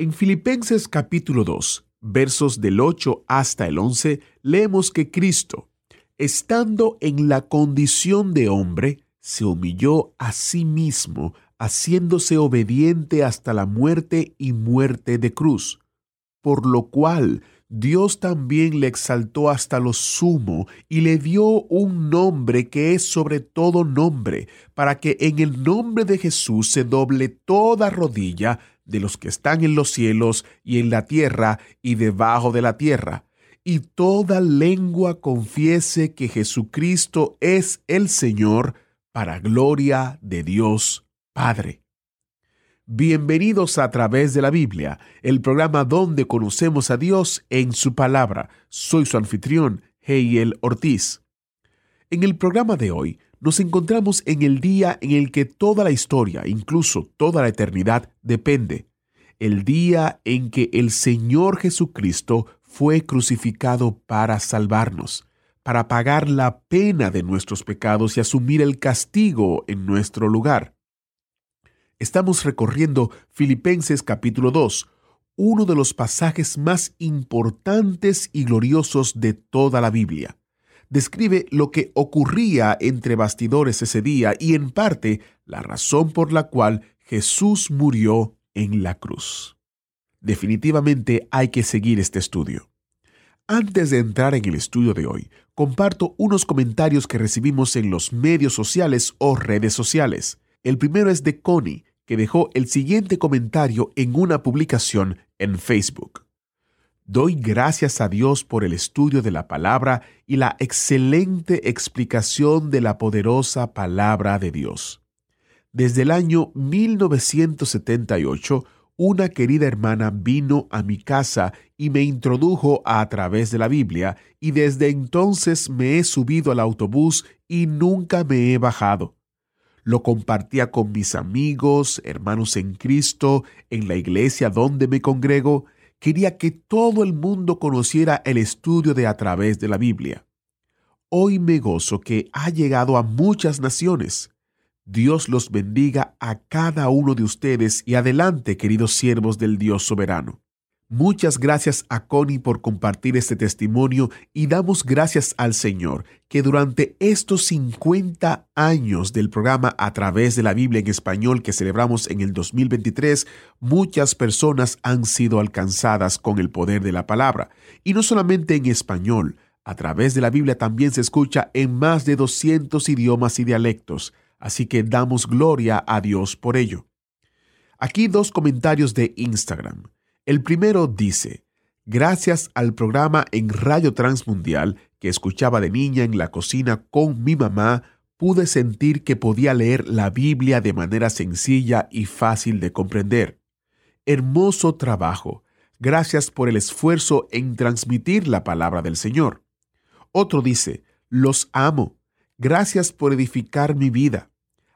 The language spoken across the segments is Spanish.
En Filipenses capítulo 2, versos del 8 hasta el 11, leemos que Cristo, estando en la condición de hombre, se humilló a sí mismo, haciéndose obediente hasta la muerte y muerte de cruz, por lo cual Dios también le exaltó hasta lo sumo y le dio un nombre que es sobre todo nombre, para que en el nombre de Jesús se doble toda rodilla de los que están en los cielos y en la tierra y debajo de la tierra, y toda lengua confiese que Jesucristo es el Señor, para gloria de Dios Padre. Bienvenidos a través de la Biblia, el programa donde conocemos a Dios en su palabra. Soy su anfitrión, Heiel Ortiz. En el programa de hoy nos encontramos en el día en el que toda la historia, incluso toda la eternidad, depende. El día en que el Señor Jesucristo fue crucificado para salvarnos, para pagar la pena de nuestros pecados y asumir el castigo en nuestro lugar. Estamos recorriendo Filipenses capítulo 2, uno de los pasajes más importantes y gloriosos de toda la Biblia. Describe lo que ocurría entre bastidores ese día y en parte la razón por la cual Jesús murió en la cruz. Definitivamente hay que seguir este estudio. Antes de entrar en el estudio de hoy, comparto unos comentarios que recibimos en los medios sociales o redes sociales. El primero es de Connie, que dejó el siguiente comentario en una publicación en Facebook. Doy gracias a Dios por el estudio de la palabra y la excelente explicación de la poderosa palabra de Dios. Desde el año 1978, una querida hermana vino a mi casa y me introdujo a, través de la Biblia y desde entonces me he subido al autobús y nunca me he bajado lo compartía con mis amigos, hermanos en Cristo, en la iglesia donde me congrego. Quería que todo el mundo conociera el estudio de a través de la Biblia. Hoy me gozo que ha llegado a muchas naciones. Dios los bendiga a cada uno de ustedes y adelante, queridos siervos del Dios soberano. Muchas gracias a Connie por compartir este testimonio y damos gracias al Señor que durante estos 50 años del programa A través de la Biblia en español que celebramos en el 2023, muchas personas han sido alcanzadas con el poder de la palabra. Y no solamente en español, a través de la Biblia también se escucha en más de 200 idiomas y dialectos, así que damos gloria a Dios por ello. Aquí dos comentarios de Instagram. El primero dice, gracias al programa en Radio Transmundial que escuchaba de niña en la cocina con mi mamá, pude sentir que podía leer la Biblia de manera sencilla y fácil de comprender. Hermoso trabajo. Gracias por el esfuerzo en transmitir la palabra del Señor. Otro dice, los amo. Gracias por edificar mi vida.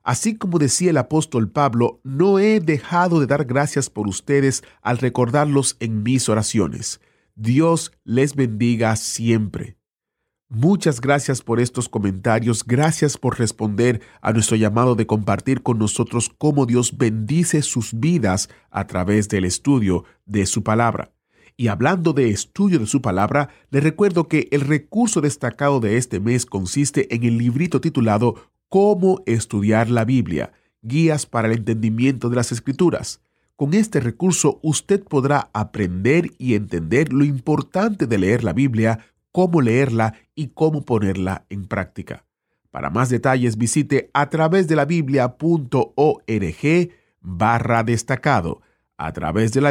Así como decía el apóstol Pablo, no he dejado de dar gracias por ustedes al recordarlos en mis oraciones. Dios les bendiga siempre. Muchas gracias por estos comentarios, gracias por responder a nuestro llamado de compartir con nosotros cómo Dios bendice sus vidas a través del estudio de su palabra. Y hablando de estudio de su palabra, les recuerdo que el recurso destacado de este mes consiste en el librito titulado Cómo estudiar la Biblia, guías para el entendimiento de las escrituras. Con este recurso usted podrá aprender y entender lo importante de leer la Biblia, cómo leerla y cómo ponerla en práctica. Para más detalles visite a través de la biblia.org barra destacado, a través de la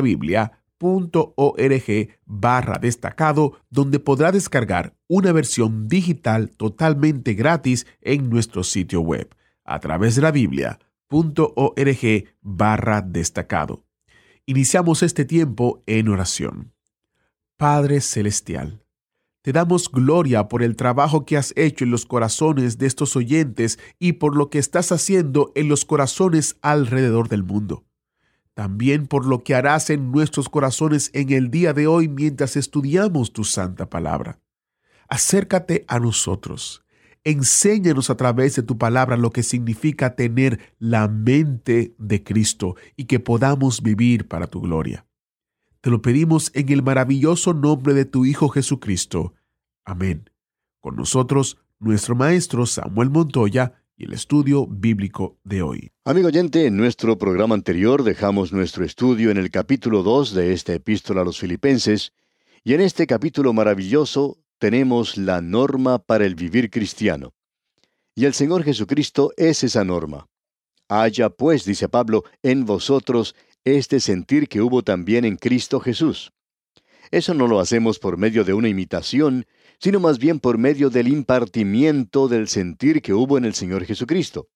biblia.org barra destacado, donde podrá descargar una versión digital totalmente gratis en nuestro sitio web, a través de la biblia.org barra destacado. Iniciamos este tiempo en oración. Padre Celestial, te damos gloria por el trabajo que has hecho en los corazones de estos oyentes y por lo que estás haciendo en los corazones alrededor del mundo. También por lo que harás en nuestros corazones en el día de hoy mientras estudiamos tu santa palabra. Acércate a nosotros Enséñanos a través de tu palabra lo que significa tener la mente de Cristo y que podamos vivir para tu gloria. Te lo pedimos en el maravilloso nombre de tu Hijo Jesucristo. Amén. Con nosotros, nuestro maestro Samuel Montoya y el estudio bíblico de hoy. Amigo oyente, en nuestro programa anterior dejamos nuestro estudio en el capítulo 2 de esta epístola a los filipenses, y en este capítulo maravilloso tenemos la norma para el vivir cristiano. Y el Señor Jesucristo es esa norma. Haya pues, dice Pablo, en vosotros este sentir que hubo también en Cristo Jesús. Eso no lo hacemos por medio de una imitación, sino más bien por medio del impartimiento del sentir que hubo en el Señor Jesucristo.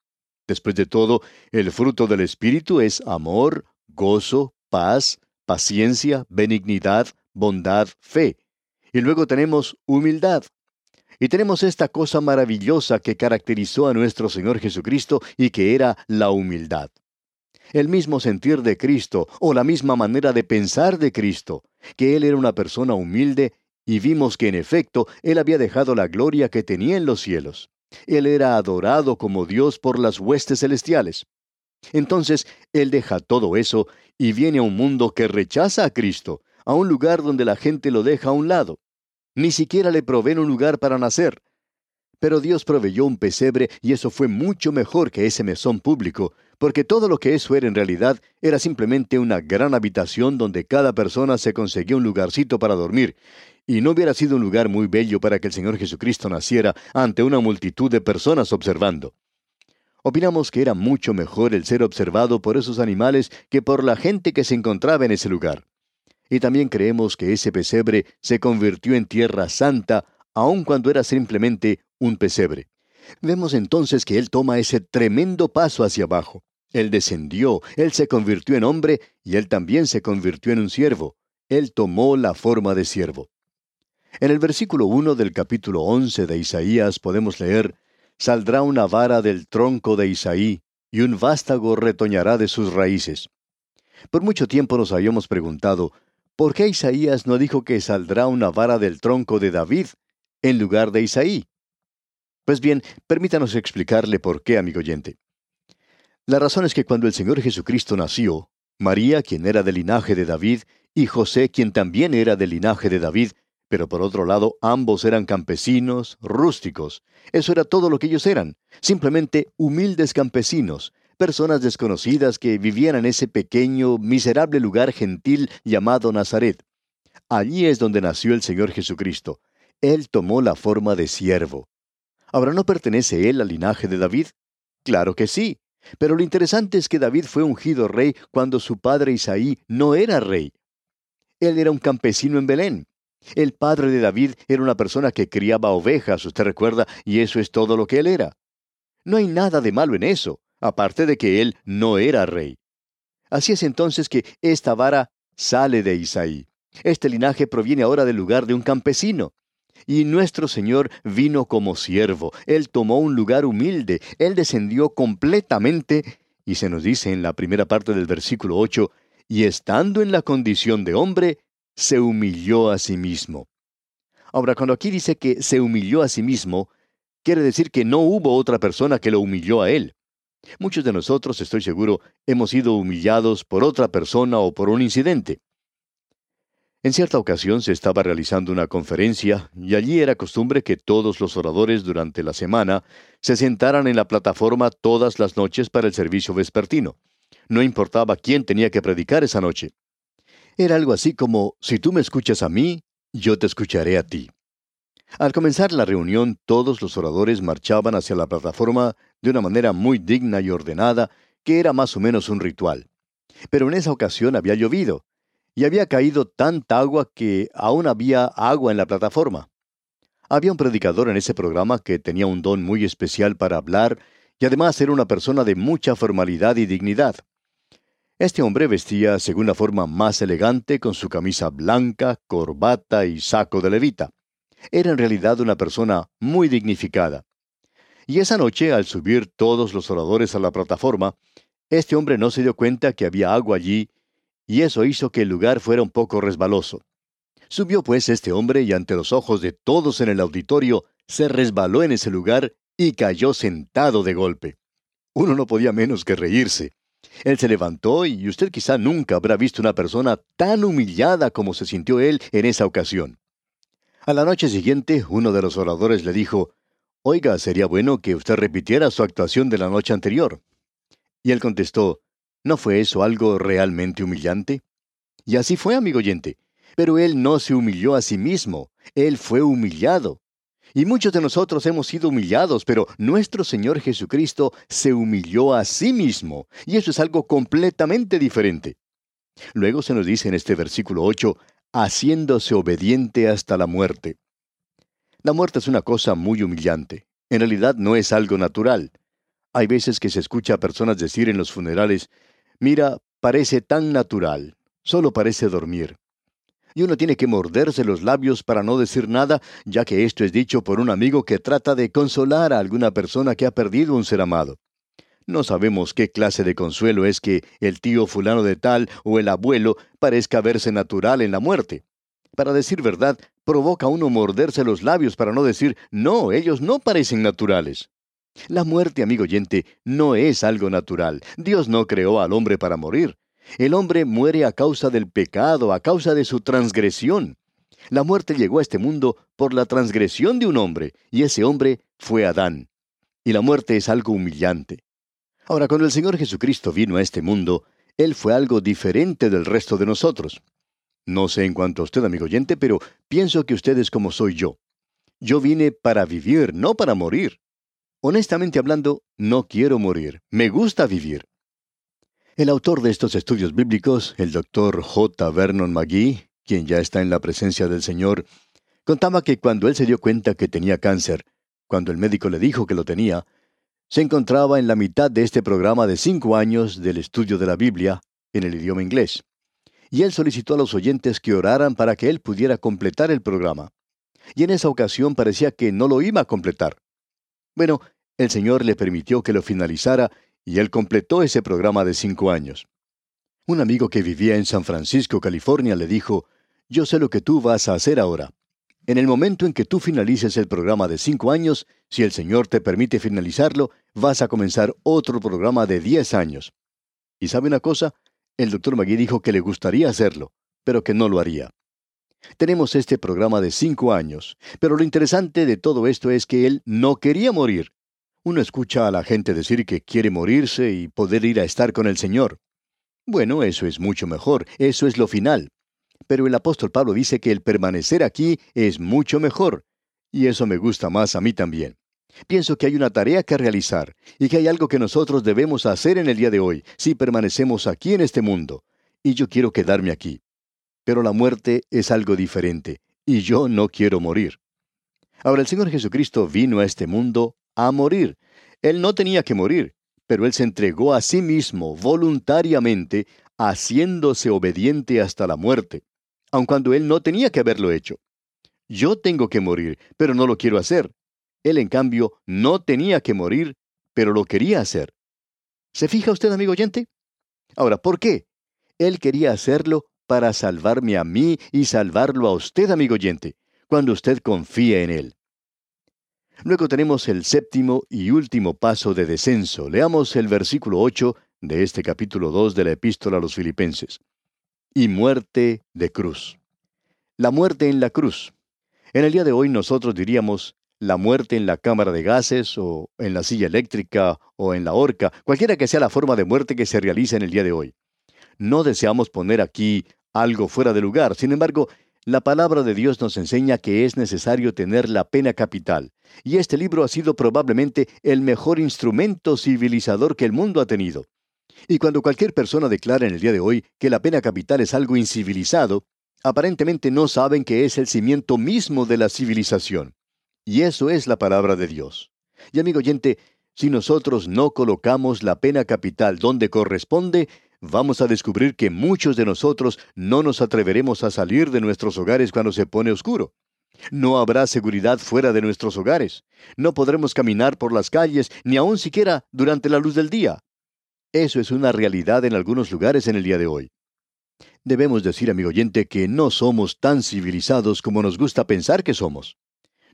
Después de todo, el fruto del Espíritu es amor, gozo, paz, paciencia, benignidad, bondad, fe. Y luego tenemos humildad. Y tenemos esta cosa maravillosa que caracterizó a nuestro Señor Jesucristo y que era la humildad. El mismo sentir de Cristo o la misma manera de pensar de Cristo, que Él era una persona humilde y vimos que en efecto Él había dejado la gloria que tenía en los cielos. Él era adorado como Dios por las huestes celestiales. Entonces Él deja todo eso y viene a un mundo que rechaza a Cristo, a un lugar donde la gente lo deja a un lado. Ni siquiera le proveen un lugar para nacer. Pero Dios proveyó un pesebre y eso fue mucho mejor que ese mesón público, porque todo lo que eso era en realidad era simplemente una gran habitación donde cada persona se conseguía un lugarcito para dormir, y no hubiera sido un lugar muy bello para que el Señor Jesucristo naciera ante una multitud de personas observando. Opinamos que era mucho mejor el ser observado por esos animales que por la gente que se encontraba en ese lugar. Y también creemos que ese pesebre se convirtió en tierra santa, aun cuando era simplemente un pesebre. Vemos entonces que Él toma ese tremendo paso hacia abajo. Él descendió, Él se convirtió en hombre y Él también se convirtió en un siervo. Él tomó la forma de siervo. En el versículo 1 del capítulo 11 de Isaías podemos leer, Saldrá una vara del tronco de Isaí, y un vástago retoñará de sus raíces. Por mucho tiempo nos habíamos preguntado, ¿Por qué Isaías no dijo que saldrá una vara del tronco de David en lugar de Isaí? Pues bien, permítanos explicarle por qué, amigo oyente. La razón es que cuando el Señor Jesucristo nació, María, quien era del linaje de David, y José, quien también era del linaje de David, pero por otro lado ambos eran campesinos, rústicos. Eso era todo lo que ellos eran, simplemente humildes campesinos, personas desconocidas que vivían en ese pequeño, miserable lugar gentil llamado Nazaret. Allí es donde nació el Señor Jesucristo. Él tomó la forma de siervo. ¿Ahora no pertenece él al linaje de David? Claro que sí. Pero lo interesante es que David fue ungido rey cuando su padre Isaí no era rey. Él era un campesino en Belén. El padre de David era una persona que criaba ovejas, usted recuerda, y eso es todo lo que él era. No hay nada de malo en eso aparte de que él no era rey. Así es entonces que esta vara sale de Isaí. Este linaje proviene ahora del lugar de un campesino. Y nuestro Señor vino como siervo. Él tomó un lugar humilde. Él descendió completamente. Y se nos dice en la primera parte del versículo 8, y estando en la condición de hombre, se humilló a sí mismo. Ahora, cuando aquí dice que se humilló a sí mismo, quiere decir que no hubo otra persona que lo humilló a él. Muchos de nosotros, estoy seguro, hemos sido humillados por otra persona o por un incidente. En cierta ocasión se estaba realizando una conferencia y allí era costumbre que todos los oradores durante la semana se sentaran en la plataforma todas las noches para el servicio vespertino. No importaba quién tenía que predicar esa noche. Era algo así como, si tú me escuchas a mí, yo te escucharé a ti. Al comenzar la reunión, todos los oradores marchaban hacia la plataforma de una manera muy digna y ordenada, que era más o menos un ritual. Pero en esa ocasión había llovido, y había caído tanta agua que aún había agua en la plataforma. Había un predicador en ese programa que tenía un don muy especial para hablar y además era una persona de mucha formalidad y dignidad. Este hombre vestía según la forma más elegante con su camisa blanca, corbata y saco de levita. Era en realidad una persona muy dignificada. Y esa noche, al subir todos los oradores a la plataforma, este hombre no se dio cuenta que había agua allí, y eso hizo que el lugar fuera un poco resbaloso. Subió pues este hombre y ante los ojos de todos en el auditorio se resbaló en ese lugar y cayó sentado de golpe. Uno no podía menos que reírse. Él se levantó y usted quizá nunca habrá visto una persona tan humillada como se sintió él en esa ocasión. A la noche siguiente, uno de los oradores le dijo, Oiga, sería bueno que usted repitiera su actuación de la noche anterior. Y él contestó, ¿no fue eso algo realmente humillante? Y así fue, amigo oyente. Pero él no se humilló a sí mismo, él fue humillado. Y muchos de nosotros hemos sido humillados, pero nuestro Señor Jesucristo se humilló a sí mismo, y eso es algo completamente diferente. Luego se nos dice en este versículo 8, haciéndose obediente hasta la muerte. La muerte es una cosa muy humillante. En realidad no es algo natural. Hay veces que se escucha a personas decir en los funerales, mira, parece tan natural, solo parece dormir y uno tiene que morderse los labios para no decir nada, ya que esto es dicho por un amigo que trata de consolar a alguna persona que ha perdido un ser amado. No sabemos qué clase de consuelo es que el tío fulano de tal o el abuelo parezca verse natural en la muerte. Para decir verdad, provoca a uno morderse los labios para no decir, no, ellos no parecen naturales. La muerte, amigo oyente, no es algo natural. Dios no creó al hombre para morir. El hombre muere a causa del pecado, a causa de su transgresión. La muerte llegó a este mundo por la transgresión de un hombre, y ese hombre fue Adán. Y la muerte es algo humillante. Ahora, cuando el Señor Jesucristo vino a este mundo, Él fue algo diferente del resto de nosotros. No sé en cuanto a usted, amigo oyente, pero pienso que usted es como soy yo. Yo vine para vivir, no para morir. Honestamente hablando, no quiero morir. Me gusta vivir. El autor de estos estudios bíblicos, el doctor J. Vernon McGee, quien ya está en la presencia del Señor, contaba que cuando él se dio cuenta que tenía cáncer, cuando el médico le dijo que lo tenía, se encontraba en la mitad de este programa de cinco años del estudio de la Biblia en el idioma inglés. Y él solicitó a los oyentes que oraran para que él pudiera completar el programa. Y en esa ocasión parecía que no lo iba a completar. Bueno, el Señor le permitió que lo finalizara y él completó ese programa de cinco años. Un amigo que vivía en San Francisco, California, le dijo, Yo sé lo que tú vas a hacer ahora. En el momento en que tú finalices el programa de cinco años, si el Señor te permite finalizarlo, vas a comenzar otro programa de diez años. ¿Y sabe una cosa? El doctor Magui dijo que le gustaría hacerlo, pero que no lo haría. Tenemos este programa de cinco años, pero lo interesante de todo esto es que él no quería morir. Uno escucha a la gente decir que quiere morirse y poder ir a estar con el Señor. Bueno, eso es mucho mejor, eso es lo final. Pero el apóstol Pablo dice que el permanecer aquí es mucho mejor, y eso me gusta más a mí también. Pienso que hay una tarea que realizar y que hay algo que nosotros debemos hacer en el día de hoy si permanecemos aquí en este mundo. Y yo quiero quedarme aquí. Pero la muerte es algo diferente, y yo no quiero morir. Ahora el Señor Jesucristo vino a este mundo a morir. Él no tenía que morir, pero él se entregó a sí mismo voluntariamente, haciéndose obediente hasta la muerte, aun cuando él no tenía que haberlo hecho. Yo tengo que morir, pero no lo quiero hacer. Él, en cambio, no tenía que morir, pero lo quería hacer. ¿Se fija usted, amigo oyente? Ahora, ¿por qué? Él quería hacerlo para salvarme a mí y salvarlo a usted, amigo oyente, cuando usted confía en Él. Luego tenemos el séptimo y último paso de descenso. Leamos el versículo 8 de este capítulo 2 de la epístola a los filipenses. Y muerte de cruz. La muerte en la cruz. En el día de hoy nosotros diríamos la muerte en la cámara de gases o en la silla eléctrica o en la horca, cualquiera que sea la forma de muerte que se realiza en el día de hoy. No deseamos poner aquí algo fuera de lugar, sin embargo, la palabra de Dios nos enseña que es necesario tener la pena capital, y este libro ha sido probablemente el mejor instrumento civilizador que el mundo ha tenido. Y cuando cualquier persona declara en el día de hoy que la pena capital es algo incivilizado, aparentemente no saben que es el cimiento mismo de la civilización. Y eso es la palabra de Dios. Y amigo oyente, si nosotros no colocamos la pena capital donde corresponde, vamos a descubrir que muchos de nosotros no nos atreveremos a salir de nuestros hogares cuando se pone oscuro. No habrá seguridad fuera de nuestros hogares. No podremos caminar por las calles, ni aun siquiera durante la luz del día. Eso es una realidad en algunos lugares en el día de hoy. Debemos decir, amigo oyente, que no somos tan civilizados como nos gusta pensar que somos.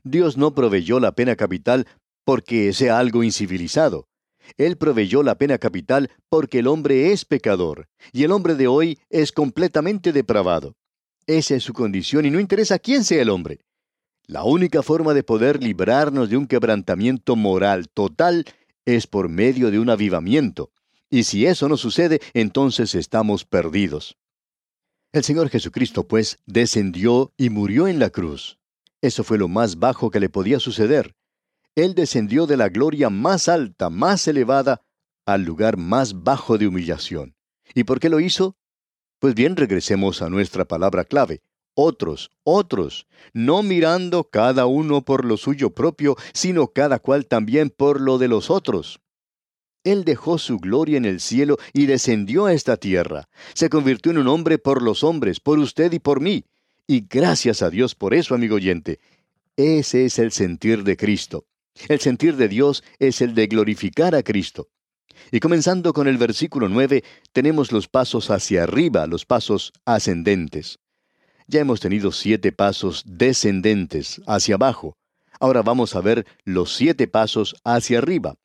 Dios no proveyó la pena capital porque sea algo incivilizado. Él proveyó la pena capital porque el hombre es pecador, y el hombre de hoy es completamente depravado. Esa es su condición y no interesa quién sea el hombre. La única forma de poder librarnos de un quebrantamiento moral total es por medio de un avivamiento. Y si eso no sucede, entonces estamos perdidos. El Señor Jesucristo, pues, descendió y murió en la cruz. Eso fue lo más bajo que le podía suceder. Él descendió de la gloria más alta, más elevada, al lugar más bajo de humillación. ¿Y por qué lo hizo? Pues bien, regresemos a nuestra palabra clave. Otros, otros, no mirando cada uno por lo suyo propio, sino cada cual también por lo de los otros. Él dejó su gloria en el cielo y descendió a esta tierra. Se convirtió en un hombre por los hombres, por usted y por mí. Y gracias a Dios por eso, amigo oyente. Ese es el sentir de Cristo. El sentir de Dios es el de glorificar a Cristo. Y comenzando con el versículo 9, tenemos los pasos hacia arriba, los pasos ascendentes. Ya hemos tenido siete pasos descendentes, hacia abajo. Ahora vamos a ver los siete pasos hacia arriba.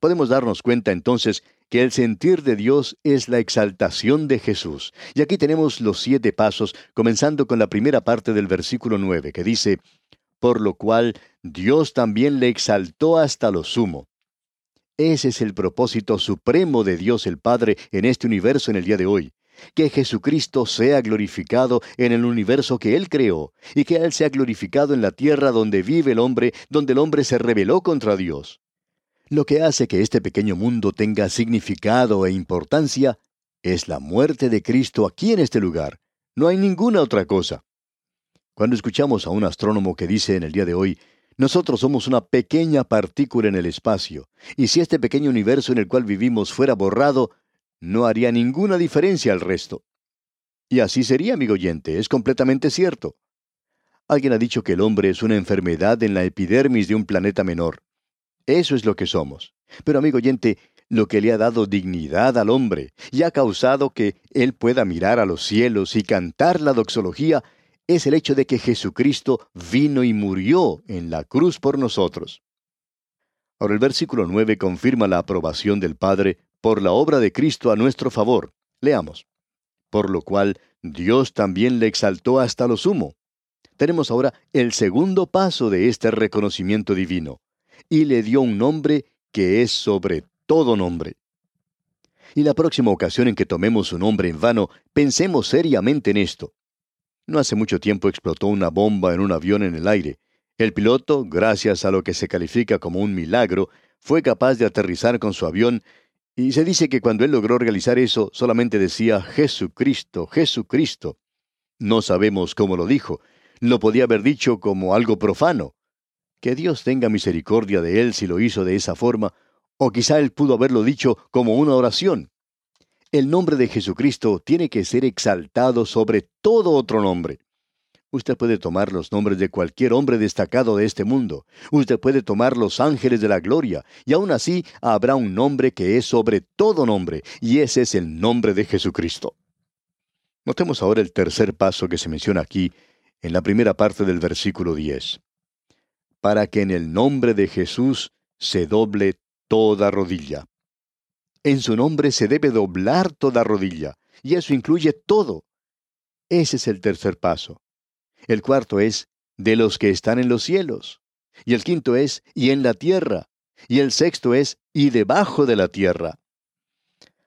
Podemos darnos cuenta entonces que el sentir de Dios es la exaltación de Jesús. Y aquí tenemos los siete pasos, comenzando con la primera parte del versículo 9, que dice, por lo cual Dios también le exaltó hasta lo sumo. Ese es el propósito supremo de Dios el Padre en este universo en el día de hoy. Que Jesucristo sea glorificado en el universo que Él creó, y que Él sea glorificado en la tierra donde vive el hombre, donde el hombre se rebeló contra Dios. Lo que hace que este pequeño mundo tenga significado e importancia es la muerte de Cristo aquí en este lugar. No hay ninguna otra cosa. Cuando escuchamos a un astrónomo que dice en el día de hoy, nosotros somos una pequeña partícula en el espacio, y si este pequeño universo en el cual vivimos fuera borrado, no haría ninguna diferencia al resto. Y así sería, amigo oyente, es completamente cierto. Alguien ha dicho que el hombre es una enfermedad en la epidermis de un planeta menor. Eso es lo que somos. Pero, amigo oyente, lo que le ha dado dignidad al hombre y ha causado que él pueda mirar a los cielos y cantar la doxología es el hecho de que Jesucristo vino y murió en la cruz por nosotros. Ahora el versículo 9 confirma la aprobación del Padre por la obra de Cristo a nuestro favor. Leamos. Por lo cual Dios también le exaltó hasta lo sumo. Tenemos ahora el segundo paso de este reconocimiento divino, y le dio un nombre que es sobre todo nombre. Y la próxima ocasión en que tomemos su nombre en vano, pensemos seriamente en esto. No hace mucho tiempo explotó una bomba en un avión en el aire. El piloto, gracias a lo que se califica como un milagro, fue capaz de aterrizar con su avión y se dice que cuando él logró realizar eso solamente decía Jesucristo, Jesucristo. No sabemos cómo lo dijo. Lo podía haber dicho como algo profano. Que Dios tenga misericordia de él si lo hizo de esa forma, o quizá él pudo haberlo dicho como una oración. El nombre de Jesucristo tiene que ser exaltado sobre todo otro nombre. Usted puede tomar los nombres de cualquier hombre destacado de este mundo. Usted puede tomar los ángeles de la gloria, y aún así habrá un nombre que es sobre todo nombre, y ese es el nombre de Jesucristo. Notemos ahora el tercer paso que se menciona aquí, en la primera parte del versículo 10. Para que en el nombre de Jesús se doble toda rodilla. En su nombre se debe doblar toda rodilla, y eso incluye todo. Ese es el tercer paso. El cuarto es, de los que están en los cielos. Y el quinto es, y en la tierra. Y el sexto es, y debajo de la tierra.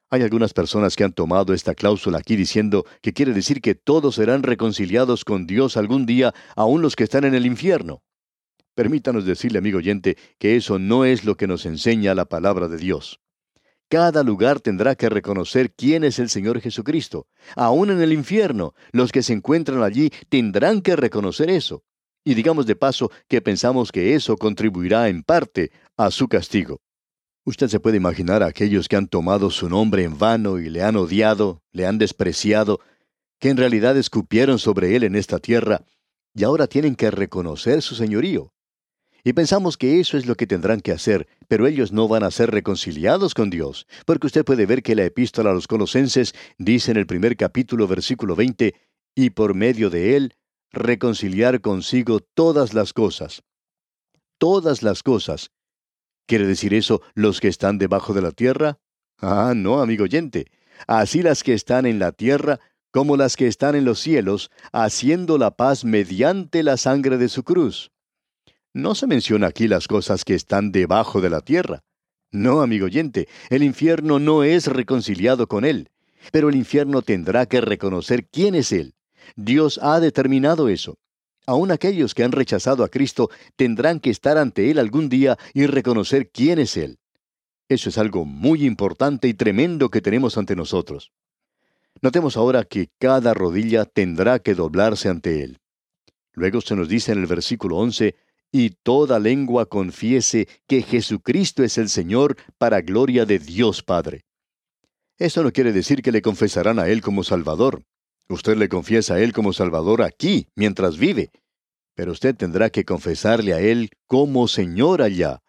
Hay algunas personas que han tomado esta cláusula aquí diciendo que quiere decir que todos serán reconciliados con Dios algún día, aun los que están en el infierno. Permítanos decirle, amigo oyente, que eso no es lo que nos enseña la palabra de Dios. Cada lugar tendrá que reconocer quién es el Señor Jesucristo. Aún en el infierno, los que se encuentran allí tendrán que reconocer eso. Y digamos de paso que pensamos que eso contribuirá en parte a su castigo. Usted se puede imaginar a aquellos que han tomado su nombre en vano y le han odiado, le han despreciado, que en realidad escupieron sobre él en esta tierra, y ahora tienen que reconocer su señorío. Y pensamos que eso es lo que tendrán que hacer, pero ellos no van a ser reconciliados con Dios, porque usted puede ver que la epístola a los colosenses dice en el primer capítulo versículo 20, y por medio de él reconciliar consigo todas las cosas. Todas las cosas. ¿Quiere decir eso los que están debajo de la tierra? Ah, no, amigo oyente. Así las que están en la tierra como las que están en los cielos, haciendo la paz mediante la sangre de su cruz. No se menciona aquí las cosas que están debajo de la tierra. No, amigo oyente, el infierno no es reconciliado con él, pero el infierno tendrá que reconocer quién es él. Dios ha determinado eso. Aún aquellos que han rechazado a Cristo tendrán que estar ante Él algún día y reconocer quién es Él. Eso es algo muy importante y tremendo que tenemos ante nosotros. Notemos ahora que cada rodilla tendrá que doblarse ante Él. Luego se nos dice en el versículo 11, y toda lengua confiese que Jesucristo es el Señor para gloria de Dios Padre. Eso no quiere decir que le confesarán a Él como Salvador. Usted le confiesa a Él como Salvador aquí, mientras vive, pero usted tendrá que confesarle a Él como Señor allá.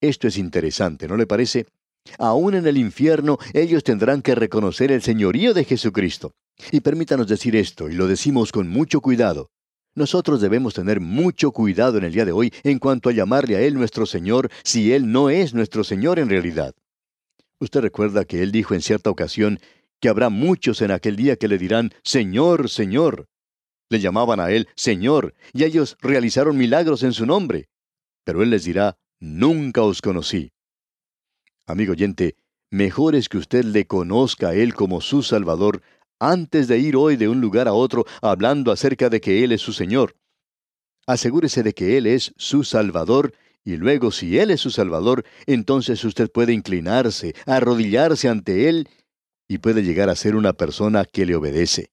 Esto es interesante, ¿no le parece? Aún en el infierno ellos tendrán que reconocer el señorío de Jesucristo. Y permítanos decir esto, y lo decimos con mucho cuidado. Nosotros debemos tener mucho cuidado en el día de hoy en cuanto a llamarle a Él nuestro Señor si Él no es nuestro Señor en realidad. Usted recuerda que Él dijo en cierta ocasión que habrá muchos en aquel día que le dirán, Señor, Señor. Le llamaban a Él Señor, y ellos realizaron milagros en su nombre. Pero Él les dirá, Nunca os conocí. Amigo oyente, mejor es que usted le conozca a Él como su Salvador antes de ir hoy de un lugar a otro hablando acerca de que Él es su Señor. Asegúrese de que Él es su Salvador y luego si Él es su Salvador, entonces usted puede inclinarse, arrodillarse ante Él y puede llegar a ser una persona que le obedece.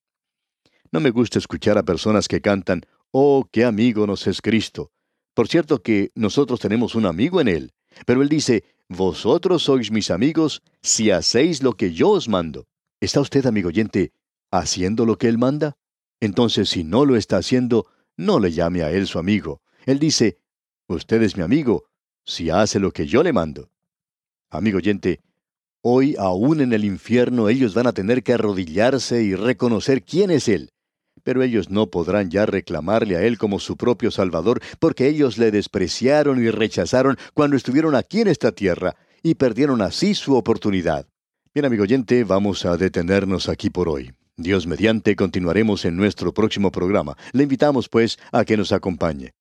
No me gusta escuchar a personas que cantan, Oh, qué amigo nos es Cristo. Por cierto que nosotros tenemos un amigo en Él, pero Él dice, Vosotros sois mis amigos si hacéis lo que yo os mando. ¿Está usted, amigo oyente, haciendo lo que Él manda? Entonces, si no lo está haciendo, no le llame a Él su amigo. Él dice, Usted es mi amigo, si hace lo que yo le mando. Amigo oyente, hoy aún en el infierno ellos van a tener que arrodillarse y reconocer quién es Él. Pero ellos no podrán ya reclamarle a Él como su propio Salvador, porque ellos le despreciaron y rechazaron cuando estuvieron aquí en esta tierra, y perdieron así su oportunidad. Bien, amigo oyente, vamos a detenernos aquí por hoy. Dios mediante continuaremos en nuestro próximo programa. Le invitamos, pues, a que nos acompañe.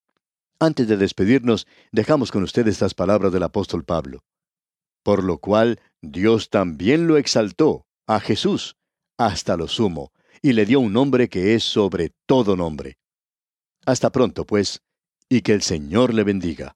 Antes de despedirnos, dejamos con usted estas palabras del apóstol Pablo. Por lo cual Dios también lo exaltó, a Jesús, hasta lo sumo, y le dio un nombre que es sobre todo nombre. Hasta pronto, pues, y que el Señor le bendiga.